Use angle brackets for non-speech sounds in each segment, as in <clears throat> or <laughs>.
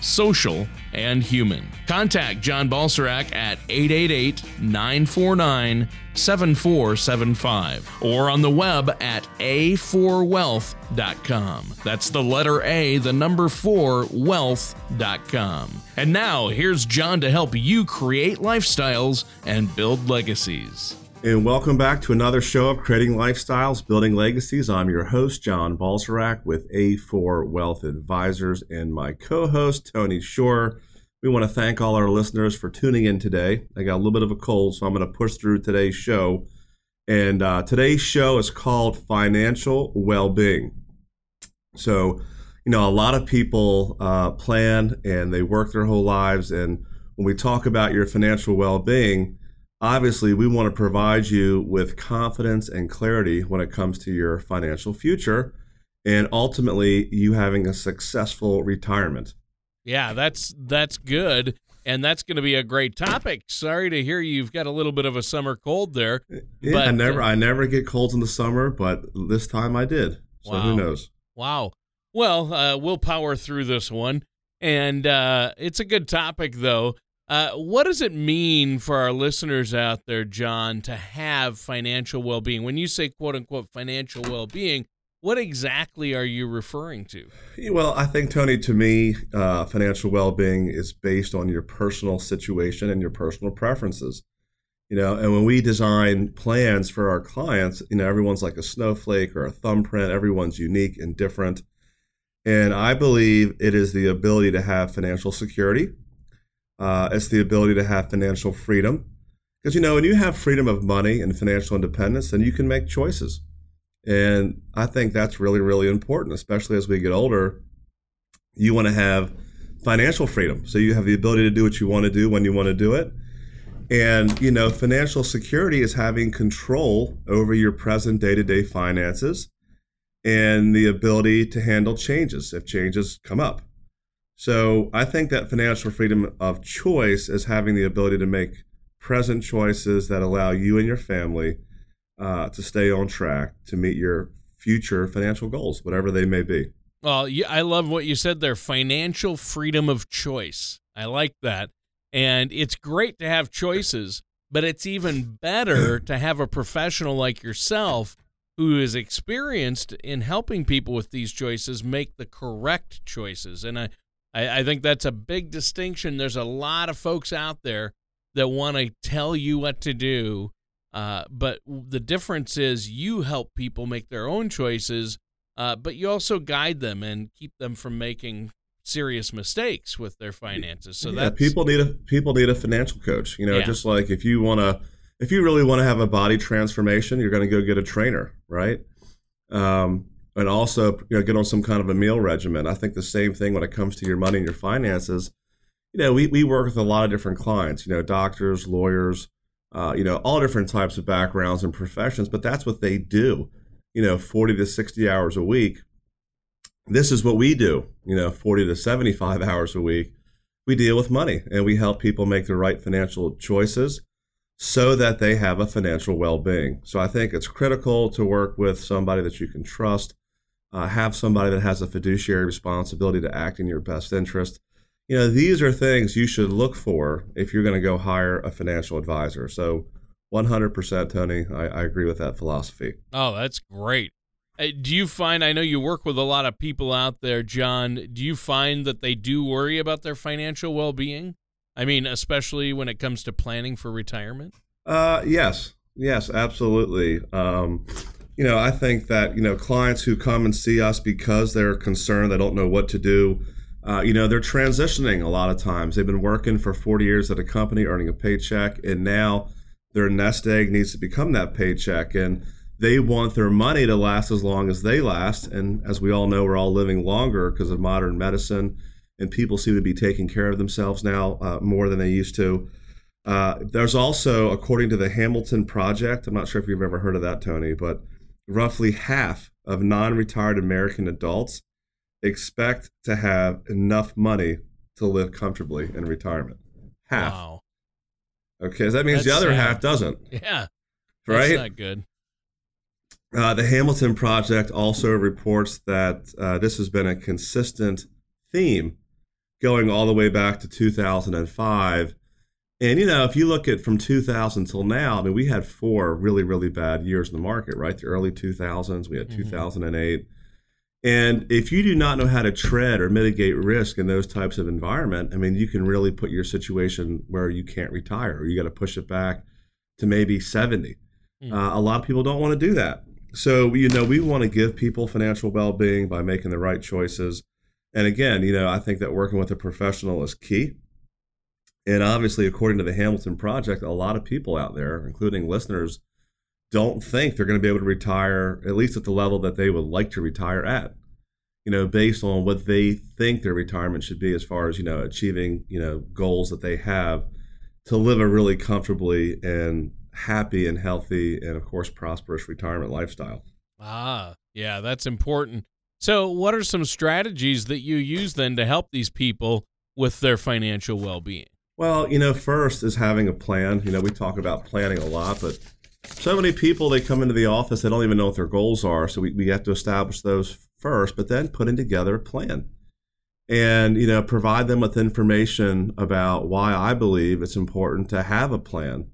social, and human. Contact John Balserak at 888 949 7475 or on the web at a4wealth.com. That's the letter A, the number 4, wealth.com. And now, here's John to help you create lifestyles and build legacies. And welcome back to another show of Creating Lifestyles, Building Legacies. I'm your host, John Balserak with A4 Wealth Advisors and my co host, Tony Shore. We want to thank all our listeners for tuning in today. I got a little bit of a cold, so I'm going to push through today's show. And uh, today's show is called Financial Well-Being. So, you know, a lot of people uh, plan and they work their whole lives. And when we talk about your financial well-being, obviously we want to provide you with confidence and clarity when it comes to your financial future and ultimately you having a successful retirement. Yeah, that's that's good. And that's going to be a great topic. Sorry to hear you've got a little bit of a summer cold there. Yeah, but, I never, uh, I never get colds in the summer, but this time I did. So wow. who knows? Wow. Well, uh, we'll power through this one, and uh, it's a good topic, though. Uh, what does it mean for our listeners out there, John, to have financial well-being? When you say "quote unquote" financial well-being, what exactly are you referring to? Well, I think, Tony, to me, uh, financial well being is based on your personal situation and your personal preferences. You know, and when we design plans for our clients, you know, everyone's like a snowflake or a thumbprint, everyone's unique and different. And I believe it is the ability to have financial security, uh, it's the ability to have financial freedom. Because, you know, when you have freedom of money and financial independence, then you can make choices and I think that's really, really important, especially as we get older. You want to have financial freedom. So you have the ability to do what you want to do when you want to do it. And, you know, financial security is having control over your present day to day finances and the ability to handle changes if changes come up. So I think that financial freedom of choice is having the ability to make present choices that allow you and your family uh, to stay on track to meet your future financial goals, whatever they may be. Well, I love what you said there financial freedom of choice. I like that. And it's great to have choices, but it's even better <clears throat> to have a professional like yourself who is experienced in helping people with these choices make the correct choices. And I, I, think that's a big distinction. There's a lot of folks out there that want to tell you what to do uh, but the difference is you help people make their own choices, uh, but you also guide them and keep them from making serious mistakes with their finances. So yeah, people need a people need a financial coach. You know, yeah. just like if you want to, if you really want to have a body transformation, you're going to go get a trainer, right? Um, and also, you know, get on some kind of a meal regimen. I think the same thing when it comes to your money and your finances. You know, we, we work with a lot of different clients. You know, doctors, lawyers, uh, you know, all different types of backgrounds and professions, but that's what they do, you know, 40 to 60 hours a week. This is what we do, you know, 40 to 75 hours a week. We deal with money and we help people make the right financial choices so that they have a financial well being. So I think it's critical to work with somebody that you can trust, uh, have somebody that has a fiduciary responsibility to act in your best interest you know, these are things you should look for if you're going to go hire a financial advisor. So, 100%, Tony, I, I agree with that philosophy. Oh, that's great. Do you find, I know you work with a lot of people out there, John, do you find that they do worry about their financial well being? I mean, especially when it comes to planning for retirement? Uh, yes, yes, absolutely. Um, you know, I think that, you know, clients who come and see us because they're concerned, they don't know what to do, uh, you know, they're transitioning a lot of times. They've been working for 40 years at a company, earning a paycheck, and now their nest egg needs to become that paycheck. And they want their money to last as long as they last. And as we all know, we're all living longer because of modern medicine, and people seem to be taking care of themselves now uh, more than they used to. Uh, there's also, according to the Hamilton Project, I'm not sure if you've ever heard of that, Tony, but roughly half of non retired American adults expect to have enough money to live comfortably in retirement. Half. Wow. Okay, so that means That's the other sad. half doesn't, Yeah. right? That's not good. Uh, the Hamilton Project also reports that uh, this has been a consistent theme going all the way back to 2005. And, you know, if you look at from 2000 till now, I mean, we had four really, really bad years in the market, right? The early 2000s, we had Mhm. 2008. And if you do not know how to tread or mitigate risk in those types of environment, I mean, you can really put your situation where you can't retire or you got to push it back to maybe 70. Hmm. Uh, a lot of people don't want to do that. So, you know, we want to give people financial well being by making the right choices. And again, you know, I think that working with a professional is key. And obviously, according to the Hamilton Project, a lot of people out there, including listeners, don't think they're going to be able to retire, at least at the level that they would like to retire at, you know, based on what they think their retirement should be as far as, you know, achieving, you know, goals that they have to live a really comfortably and happy and healthy and, of course, prosperous retirement lifestyle. Ah, yeah, that's important. So, what are some strategies that you use then to help these people with their financial well being? Well, you know, first is having a plan. You know, we talk about planning a lot, but so many people they come into the office they don't even know what their goals are. So we, we have to establish those first, but then putting together a plan. And, you know, provide them with information about why I believe it's important to have a plan.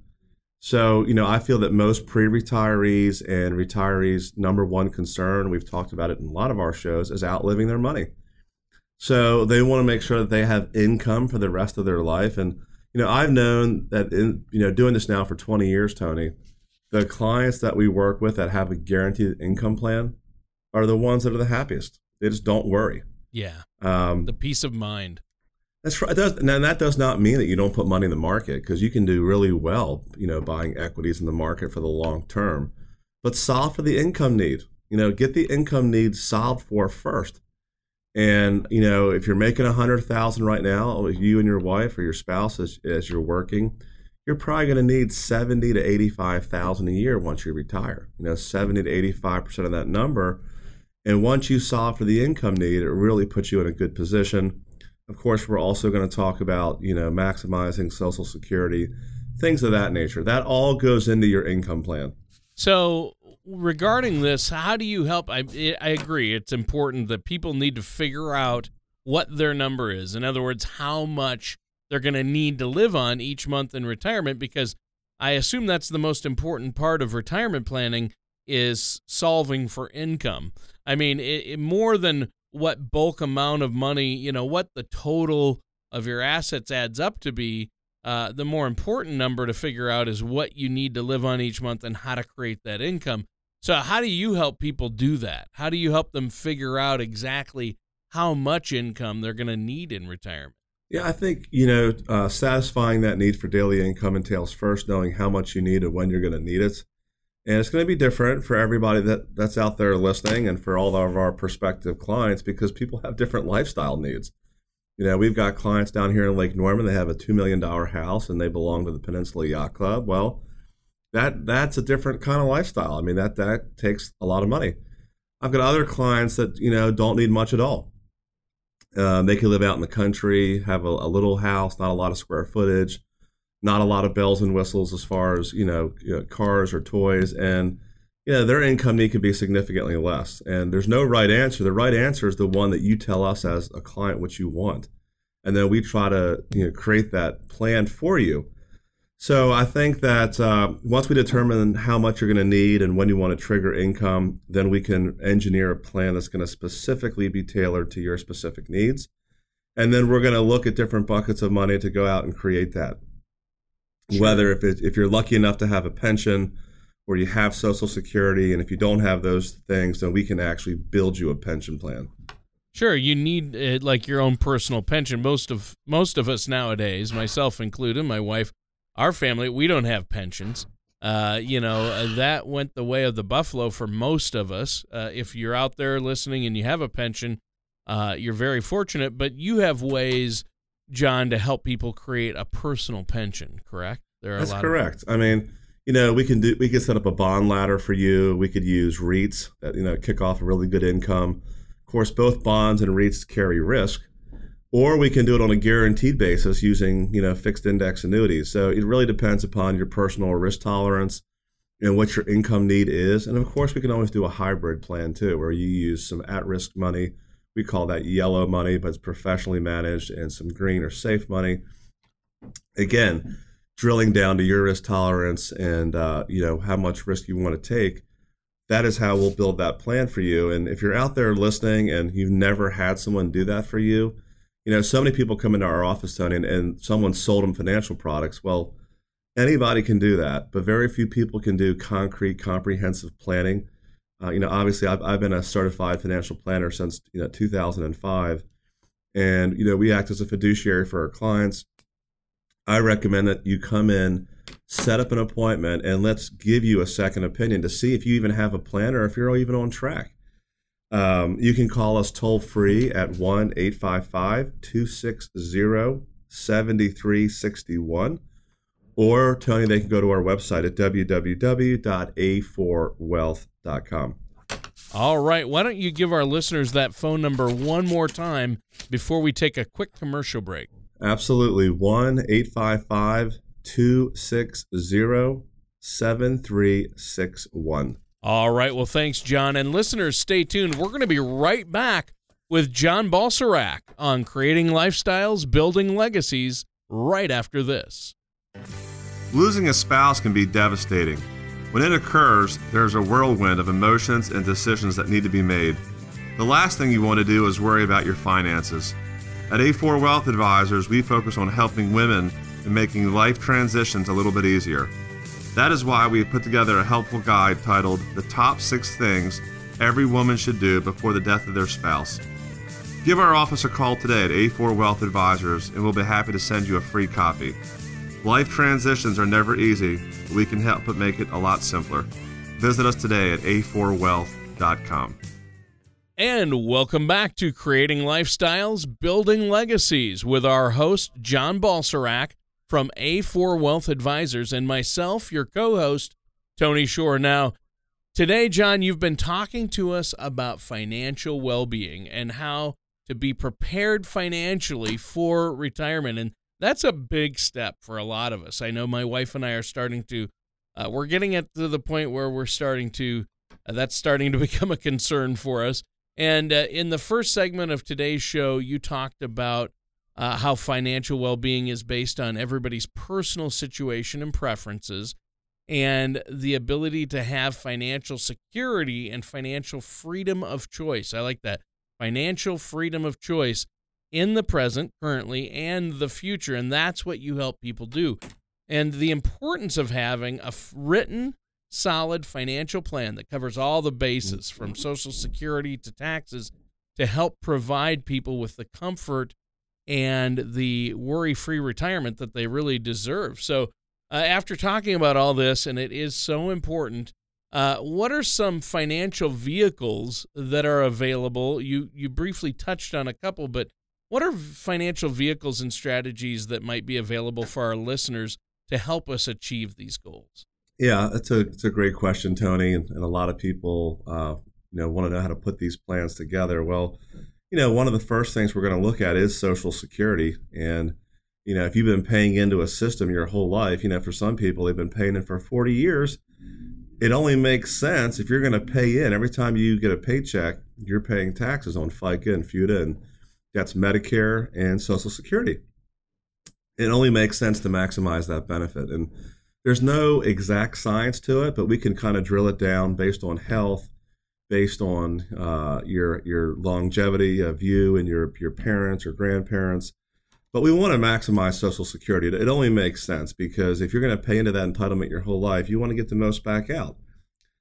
So, you know, I feel that most pre retirees and retirees' number one concern, we've talked about it in a lot of our shows, is outliving their money. So they want to make sure that they have income for the rest of their life. And, you know, I've known that in, you know, doing this now for 20 years, Tony, the clients that we work with that have a guaranteed income plan are the ones that are the happiest. They just don't worry. Yeah, Um, the peace of mind. that's right. Does, now that does not mean that you don't put money in the market because you can do really well, you know, buying equities in the market for the long term. But solve for the income need. You know, get the income needs solved for first. And you know, if you're making a hundred thousand right now, you and your wife or your spouse as, as you're working, you're probably going to need seventy to eighty-five thousand a year once you retire. You know, seventy to eighty-five percent of that number. And once you solve for the income need, it really puts you in a good position. Of course, we're also going to talk about you know maximizing Social Security, things of that nature. That all goes into your income plan. So, regarding this, how do you help? I I agree. It's important that people need to figure out what their number is. In other words, how much they're going to need to live on each month in retirement because I assume that's the most important part of retirement planning is solving for income. I mean, it, it, more than what bulk amount of money, you know, what the total of your assets adds up to be, uh, the more important number to figure out is what you need to live on each month and how to create that income. So, how do you help people do that? How do you help them figure out exactly how much income they're going to need in retirement? Yeah, I think you know uh, satisfying that need for daily income entails first knowing how much you need and when you're going to need it, and it's going to be different for everybody that that's out there listening and for all of our prospective clients because people have different lifestyle needs. You know, we've got clients down here in Lake Norman. They have a two million dollar house and they belong to the Peninsula Yacht Club. Well, that that's a different kind of lifestyle. I mean, that that takes a lot of money. I've got other clients that you know don't need much at all. Um, they can live out in the country, have a, a, little house, not a lot of square footage, not a lot of bells and whistles as far as you know, you know cars or toys, and yeah, their income need could be significantly less. And there's no right answer. The right answer is the one that you tell us as a client what you want, and then we try to you know create that plan for you. So I think that uh, once we determine how much you're going to need and when you want to trigger income, then we can engineer a plan that's going to specifically be tailored to your specific needs. And then we're going to look at different buckets of money to go out and create that. Sure. Whether if it, if you're lucky enough to have a pension or you have Social Security, and if you don't have those things, then we can actually build you a pension plan. Sure, you need uh, like your own personal pension. Most of most of us nowadays, myself included, my wife our family we don't have pensions uh, you know uh, that went the way of the buffalo for most of us uh, if you're out there listening and you have a pension uh, you're very fortunate but you have ways John, to help people create a personal pension, correct? There are That's correct. Of- I mean, you know, we can do we can set up a bond ladder for you. We could use REITs that you know kick off a really good income. Of course, both bonds and REITs carry risk, or we can do it on a guaranteed basis using you know fixed index annuities. So it really depends upon your personal risk tolerance and what your income need is. And of course, we can always do a hybrid plan too, where you use some at-risk money. We call that yellow money, but it's professionally managed, and some green or safe money. Again, drilling down to your risk tolerance and uh, you know how much risk you want to take that is how we'll build that plan for you and if you're out there listening and you've never had someone do that for you you know so many people come into our office tony and, and someone sold them financial products. Well anybody can do that but very few people can do concrete comprehensive planning. Uh, you know obviously I've, I've been a certified financial planner since you know 2005 and you know we act as a fiduciary for our clients. I recommend that you come in, set up an appointment, and let's give you a second opinion to see if you even have a plan or if you're even on track. Um, you can call us toll free at 1 855 260 7361. Or, Tony, they can go to our website at www.a4wealth.com. All right. Why don't you give our listeners that phone number one more time before we take a quick commercial break? Absolutely. 1 855 260 7361. All right. Well, thanks, John. And listeners, stay tuned. We're going to be right back with John Balserak on creating lifestyles, building legacies right after this. Losing a spouse can be devastating. When it occurs, there's a whirlwind of emotions and decisions that need to be made. The last thing you want to do is worry about your finances. At A4 Wealth Advisors, we focus on helping women and making life transitions a little bit easier. That is why we put together a helpful guide titled The Top Six Things Every Woman Should Do Before the Death of Their Spouse. Give our office a call today at A4 Wealth Advisors and we'll be happy to send you a free copy. Life transitions are never easy, but we can help but make it a lot simpler. Visit us today at a4wealth.com. And welcome back to Creating Lifestyles, Building Legacies with our host, John Balserak from A4 Wealth Advisors, and myself, your co host, Tony Shore. Now, today, John, you've been talking to us about financial well being and how to be prepared financially for retirement. And that's a big step for a lot of us. I know my wife and I are starting to, uh, we're getting it to the point where we're starting to, uh, that's starting to <laughs> become a concern for us. And uh, in the first segment of today's show, you talked about uh, how financial well being is based on everybody's personal situation and preferences, and the ability to have financial security and financial freedom of choice. I like that. Financial freedom of choice in the present, currently, and the future. And that's what you help people do. And the importance of having a written solid financial plan that covers all the bases from Social Security to taxes to help provide people with the comfort and the worry free retirement that they really deserve. So, uh, after talking about all this, and it is so important, uh, what are some financial vehicles that are available? You you briefly touched on a couple, but what are financial vehicles and strategies that might be available for our listeners to help us achieve these goals? Yeah, it's a it's a great question, Tony, and, and a lot of people uh, you know want to know how to put these plans together. Well, you know, one of the first things we're going to look at is Social Security, and you know, if you've been paying into a system your whole life, you know, for some people they've been paying in for 40 years. It only makes sense if you're going to pay in every time you get a paycheck, you're paying taxes on FICA and FUTA, and that's Medicare and Social Security. It only makes sense to maximize that benefit. And there's no exact science to it, but we can kind of drill it down based on health, based on uh, your your longevity of you and your your parents or grandparents. But we want to maximize Social Security. It only makes sense because if you're going to pay into that entitlement your whole life, you want to get the most back out.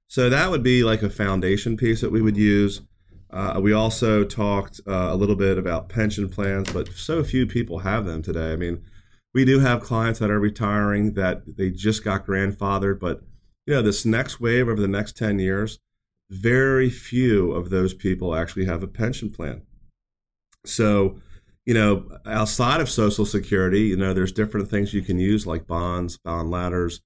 So that would be like a foundation piece that we would use. Uh, we also talked uh, a little bit about pension plans, but so few people have them today. I mean, we do have clients that are retiring that they just got grandfathered, but you know, this next wave over the next 10 years, very few of those people actually have a pension plan. So, you know, outside of Social Security, you know, there's different things you can use like bonds, bond ladders,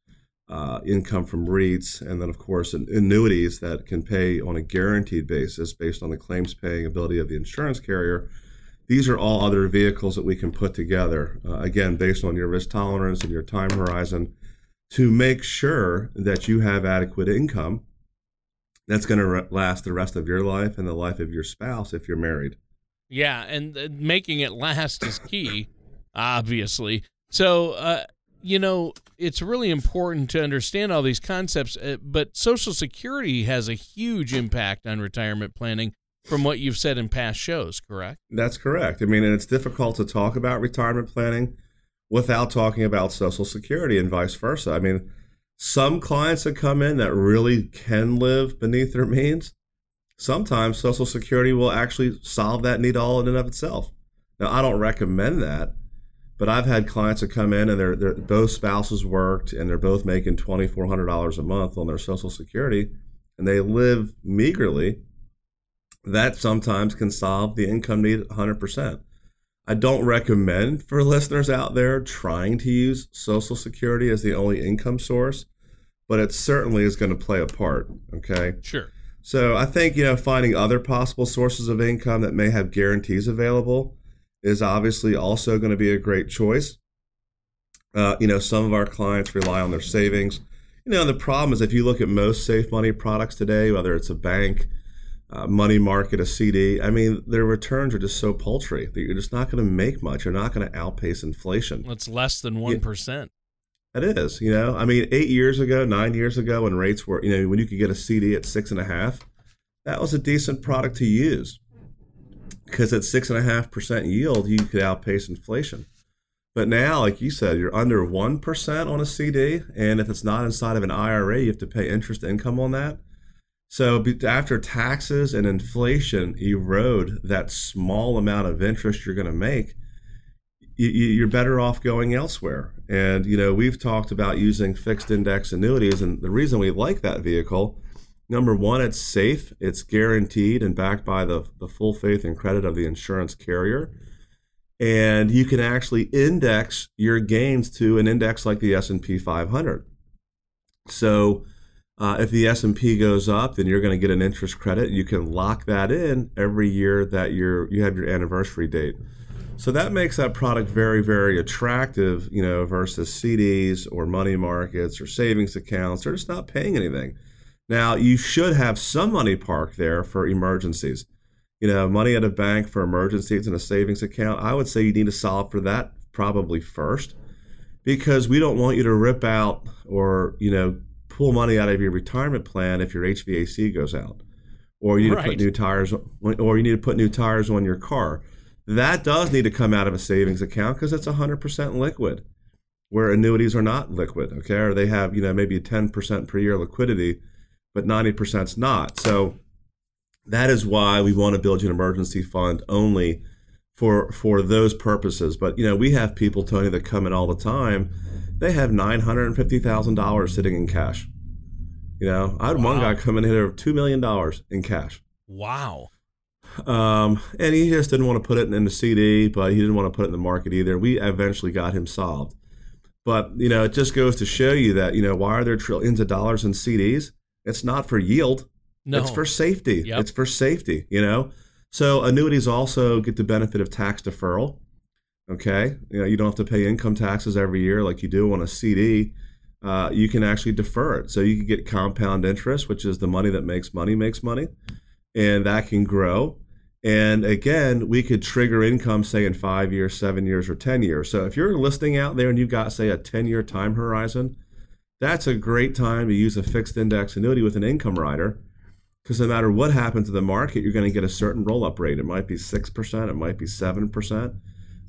uh, income from REITs, and then, of course, annuities that can pay on a guaranteed basis based on the claims paying ability of the insurance carrier. These are all other vehicles that we can put together, uh, again, based on your risk tolerance and your time horizon, to make sure that you have adequate income that's going to re- last the rest of your life and the life of your spouse if you're married. Yeah, and uh, making it last is key, obviously. So, uh, you know, it's really important to understand all these concepts, uh, but Social Security has a huge impact on retirement planning from what you've said in past shows, correct? That's correct. I mean, and it's difficult to talk about retirement planning without talking about Social Security and vice versa. I mean, some clients that come in that really can live beneath their means, sometimes Social Security will actually solve that need all in and of itself. Now, I don't recommend that, but I've had clients that come in and they're, they're both spouses worked and they're both making twenty four hundred dollars a month on their Social Security, and they live meagerly. That sometimes can solve the income need 100%. I don't recommend for listeners out there trying to use Social Security as the only income source, but it certainly is going to play a part. Okay. Sure. So I think you know finding other possible sources of income that may have guarantees available is obviously also going to be a great choice. Uh, you know, some of our clients rely on their savings. You know, the problem is if you look at most safe money products today, whether it's a bank, uh, money market, a CD, I mean, their returns are just so paltry that you're just not going to make much. You're not going to outpace inflation. It's less than 1%. It is, you know. I mean, eight years ago, nine years ago, when rates were, you know, when you could get a CD at six and a half, that was a decent product to use because at six and a half percent yield, you could outpace inflation. But now, like you said, you're under one percent on a CD, and if it's not inside of an IRA, you have to pay interest income on that. So after taxes and inflation erode that small amount of interest you're going to make, you're better off going elsewhere. And you know, we've talked about using fixed index annuities, and the reason we like that vehicle, number one, it's safe, it's guaranteed, and backed by the the full faith and credit of the insurance carrier. And you can actually index your gains to an index like the S&P 500. So uh, if the S&P goes up, then you're going to get an interest credit. You can lock that in every year that you're you have your anniversary date. So that makes that product very, very attractive, you know, versus CDs or money markets or savings accounts. They're just not paying anything. Now, you should have some money parked there for emergencies. You know, money at a bank for emergencies in a savings account. I would say you need to solve for that probably first because we don't want you to rip out or, you know, pull money out of your retirement plan if your HVAC goes out or you need right. to put new tires or you need to put new tires on your car that does need to come out of a savings account because it's 100% liquid, where annuities are not liquid, okay? Or they have, you know, maybe 10% per year liquidity, but 90% is not. So that is why we want to build you an emergency fund only for for those purposes. But you know, we have people, Tony, that come in all the time. They have nine hundred and fifty thousand dollars sitting in cash. You know, I had wow. one guy come in here two million dollars in cash. Wow. Um, and he just didn't want to put it in the CD, but he didn't want to put it in the market either. We eventually got him solved. But, you know, it just goes to show you that, you know, why are there trillions of dollars in CDs? It's not for yield. No. It's for safety. Yep. It's for safety, you know? So annuities also get the benefit of tax deferral. Okay. You know, you don't have to pay income taxes every year like you do on a CD. Uh, you can actually defer it. So you can get compound interest, which is the money that makes money makes money and that can grow. And again, we could trigger income, say in five years, seven years, or 10 years. So if you're listening out there and you've got, say, a 10 year time horizon, that's a great time to use a fixed index annuity with an income rider. Because no matter what happens to the market, you're going to get a certain roll up rate. It might be 6%, it might be 7%,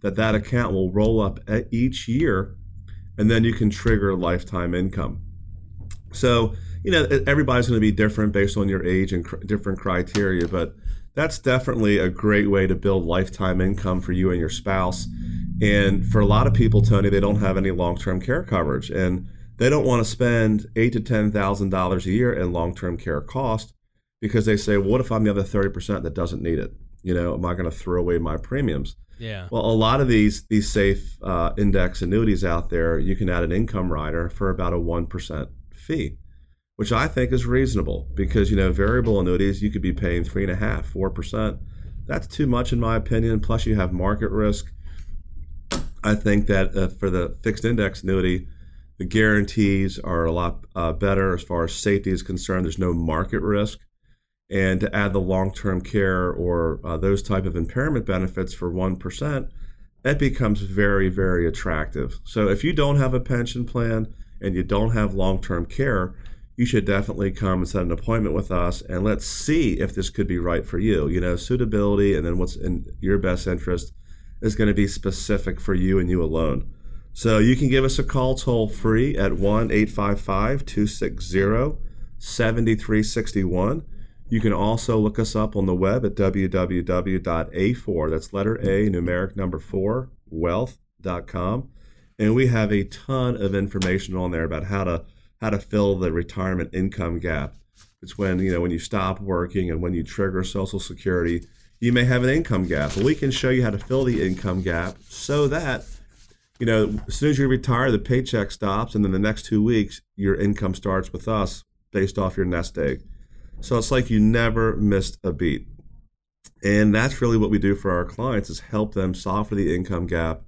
that that account will roll up each year. And then you can trigger lifetime income. So you know, everybody's going to be different based on your age and cr- different criteria, but that's definitely a great way to build lifetime income for you and your spouse. And for a lot of people, Tony, they don't have any long-term care coverage, and they don't want to spend eight to ten thousand dollars a year in long-term care cost because they say, well, "What if I'm the other thirty percent that doesn't need it? You know, am I going to throw away my premiums?" Yeah. Well, a lot of these these safe uh, index annuities out there, you can add an income rider for about a one percent fee, which I think is reasonable because you know variable annuities you could be paying three and a half, four percent. That's too much in my opinion. Plus, you have market risk. I think that uh, for the fixed index annuity, the guarantees are a lot uh, better as far as safety is concerned. There's no market risk, and to add the long-term care or uh, those type of impairment benefits for one percent, that becomes very, very attractive. So if you don't have a pension plan and you don't have long-term care, you should definitely come and set an appointment with us and let's see if this could be right for you. You know, suitability and then what's in your best interest is going to be specific for you and you alone. So you can give us a call toll free at 1 855 260 7361. You can also look us up on the web at www.a4, that's letter A, numeric number 4, wealth.com. And we have a ton of information on there about how to how to fill the retirement income gap. It's when, you know, when you stop working and when you trigger social security you may have an income gap. Well, we can show you how to fill the income gap so that, you know, as soon as you retire, the paycheck stops, and then the next two weeks, your income starts with us based off your nest egg. So it's like you never missed a beat. And that's really what we do for our clients is help them solve for the income gap,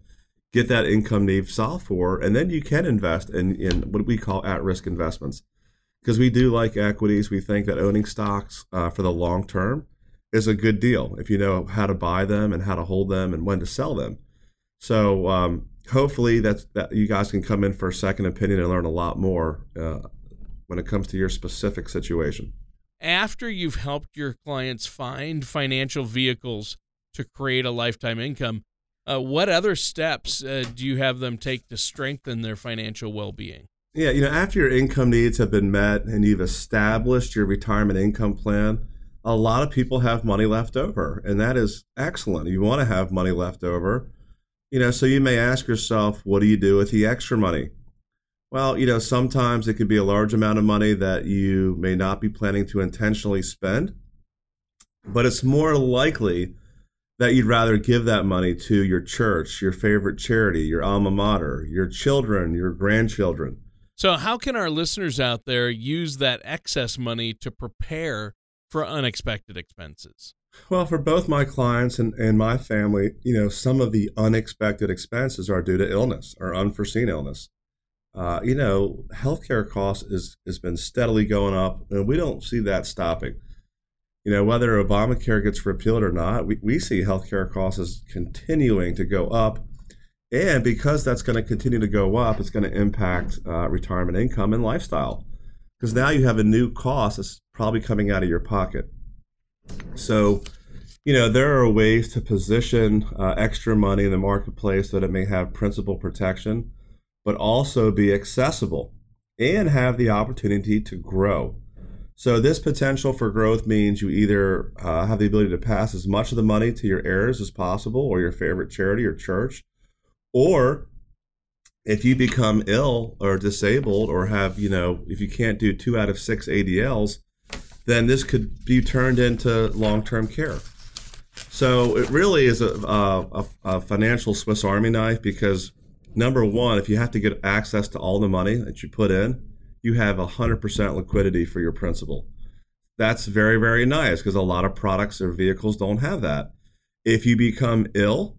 get that income need solved for, and then you can invest in, in what we call at-risk investments. Because we do like equities. We think that owning stocks uh, for the long term is a good deal if you know how to buy them and how to hold them and when to sell them. So um, hopefully that's that you guys can come in for a second opinion and learn a lot more uh, when it comes to your specific situation. After you've helped your clients find financial vehicles to create a lifetime income, uh, what other steps uh, do you have them take to strengthen their financial well-being? Yeah, you know, after your income needs have been met and you've established your retirement income plan, a lot of people have money left over, and that is excellent. You want to have money left over. You know, so you may ask yourself, what do you do with the extra money? Well, you know, sometimes it could be a large amount of money that you may not be planning to intentionally spend, but it's more likely that you'd rather give that money to your church, your favorite charity, your alma mater, your children, your grandchildren. So, how can our listeners out there use that excess money to prepare for unexpected expenses? Well, for both my clients and, and my family, you know, some of the unexpected expenses are due to illness or unforeseen illness. Uh, you know, healthcare costs is has been steadily going up, and we don't see that stopping. You know, whether Obamacare gets repealed or not, we, we see healthcare costs is continuing to go up. And because that's going to continue to go up, it's going to impact uh, retirement income and lifestyle because now you have a new cost that's probably coming out of your pocket. So, you know, there are ways to position uh, extra money in the marketplace so that it may have principal protection, but also be accessible and have the opportunity to grow. So, this potential for growth means you either uh, have the ability to pass as much of the money to your heirs as possible or your favorite charity or church, or if you become ill or disabled or have, you know, if you can't do two out of six ADLs, then this could be turned into long term care. So it really is a, a, a, financial Swiss Army knife because, number one, if you have to get access to all the money that you put in, you have 100% liquidity for your principal. That's very, very nice because a lot of products or vehicles don't have that. If you become ill,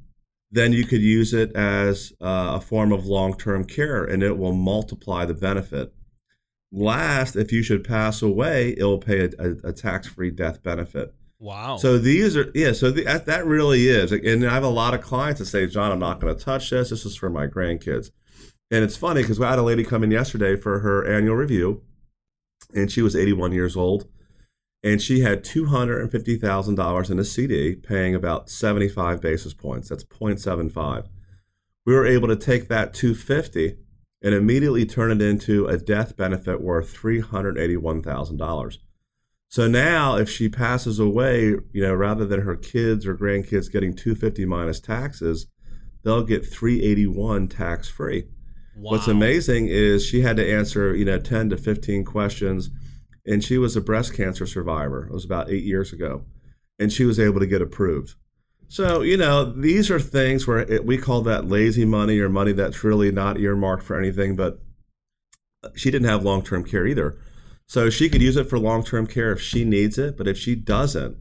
then you could use it as uh, a form of long term care and it will multiply the benefit. Last, if you should pass away, it will pay a, a, a tax free death benefit. Wow. So these are, yeah, so the, that really is. And I have a lot of clients that say, John, I'm not going to touch this. This is for my grandkids. And it's funny because we had a lady come in yesterday for her annual review and she was 81 years old and she had $250,000 in a CD paying about 75 basis points. That's 0.75. We were able to take that 250 and immediately turn it into a death benefit worth $381,000. So now if she passes away, you know, rather than her kids or grandkids getting 250 minus taxes, they'll get 381 tax free. Wow. What's amazing is she had to answer, you know, 10 to 15 questions and she was a breast cancer survivor. It was about eight years ago, and she was able to get approved. So, you know, these are things where it, we call that lazy money or money that's really not earmarked for anything, but she didn't have long term care either. So she could use it for long term care if she needs it, but if she doesn't,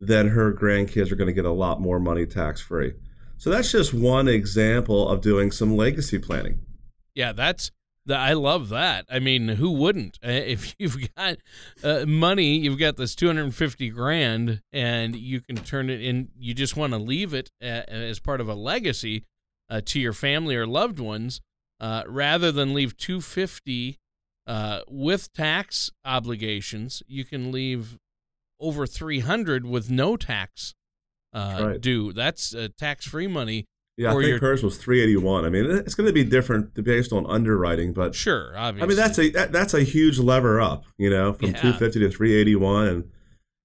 then her grandkids are going to get a lot more money tax free. So that's just one example of doing some legacy planning. Yeah, that's I love that. I mean, who wouldn't? Uh, <laughs> if you've got uh, money, you've got this 250 grand, and you can turn it in. You just want to leave it uh, as part of a legacy uh, to your family or loved ones, uh, rather than leave 250 uh, with tax obligations. You can leave over 300 with no tax right. due. That's tax-free money yeah, I think hers was 381. I mean, it's going to be different based on underwriting, but sure, obviously. I mean, that's a that, that's a huge lever up, you know, from yeah. 250 to 381, and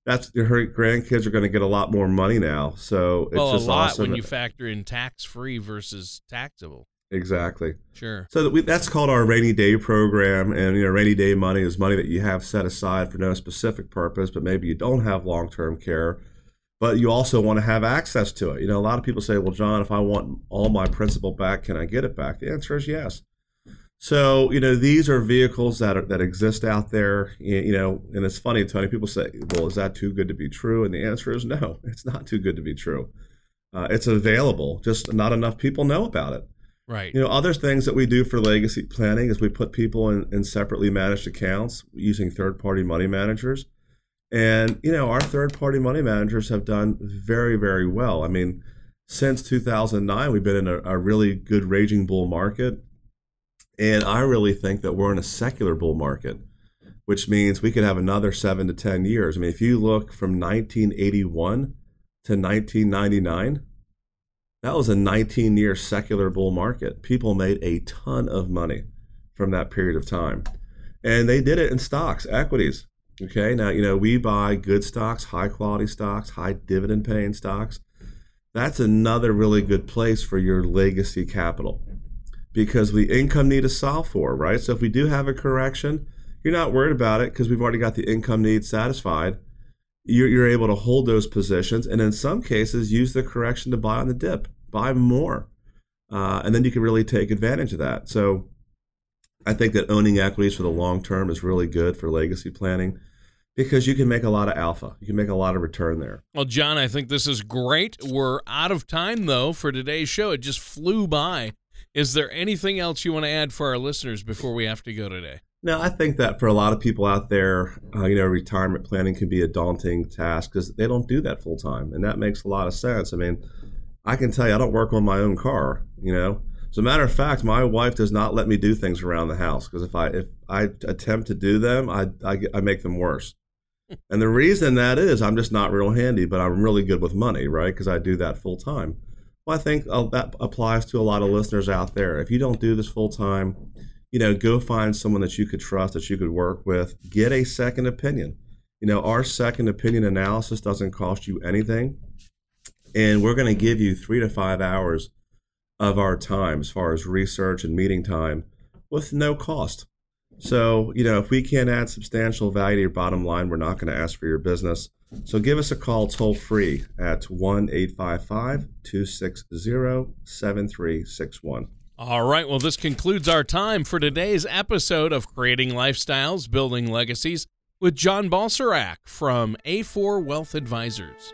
that's her grandkids are going to get a lot more money now. So it's well, just a lot awesome. when you factor in tax free versus taxable. Exactly. Sure. So that we, that's called our rainy day program, and you know, rainy day money is money that you have set aside for no specific purpose, but maybe you don't have long term care but you also want to have access to it. You know, a lot of people say, well, John, if I want all my principal back, can I get it back? The answer is yes. So, you know, these are vehicles that are, that exist out there, you know, and it's funny, Tony, people say, well, is that too good to be true? And the answer is no, <laughs> it's not too good to be true. Uh, it's available, just not enough people know about it. Right. You know, other things that we do for legacy planning is we put people in, in separately managed accounts using third party money managers. And, you know, our third party money managers have done very, very well. I mean, since 2009, we've been in a, a, really good raging bull market. And I really think that we're in a secular bull market, which means we could have another seven to 10 years. I mean, if you look from 1981 to 1999, that was a 19 year secular bull market. People made a ton of money from that period of time. And they did it in stocks, equities, Okay, now, you know, we buy good stocks, high quality stocks, high dividend paying stocks. That's another really good place for your legacy capital because the income need is solved for, right? So if we do have a correction, you're not worried about it because we've already got the income needs satisfied. You're, you're able to hold those positions and in some cases use the correction to buy on the dip, buy more. Uh, and then you can really take advantage of that. So I think that owning equities for the long term is really good for legacy planning because you can make a lot of alpha. You can make a lot of return there. Well, John, I think this is great. We're out of time, though, for today's show. It just flew by. Is there anything else you want to add for our listeners before we have to go today? No, I think that for a lot of people out there, uh, you know, retirement planning can be a daunting task because they don't do that full time. And that makes a lot of sense. I mean, I can tell you, I don't work on my own car, you know. As a matter of fact, my wife does not let me do things around the house because if I if I attempt to do them, I, I, I make them worse. <laughs> and the reason that is, I'm just not real handy, but I'm really good with money, right? Because I do that full time. Well, I think uh, that applies to a lot of listeners out there. If you don't do this full time, you know, go find someone that you could trust, that you could work with. Get a second opinion. You know, our second opinion analysis doesn't cost you anything, and we're going to give you three to five hours of our time as far as research and meeting time with no cost. So, you know, if we can't add substantial value to your bottom line, we're not going to ask for your business. So give us a call toll free at 1 855 260 7361. All right. Well, this concludes our time for today's episode of Creating Lifestyles, Building Legacies with John Balserak from A4 Wealth Advisors.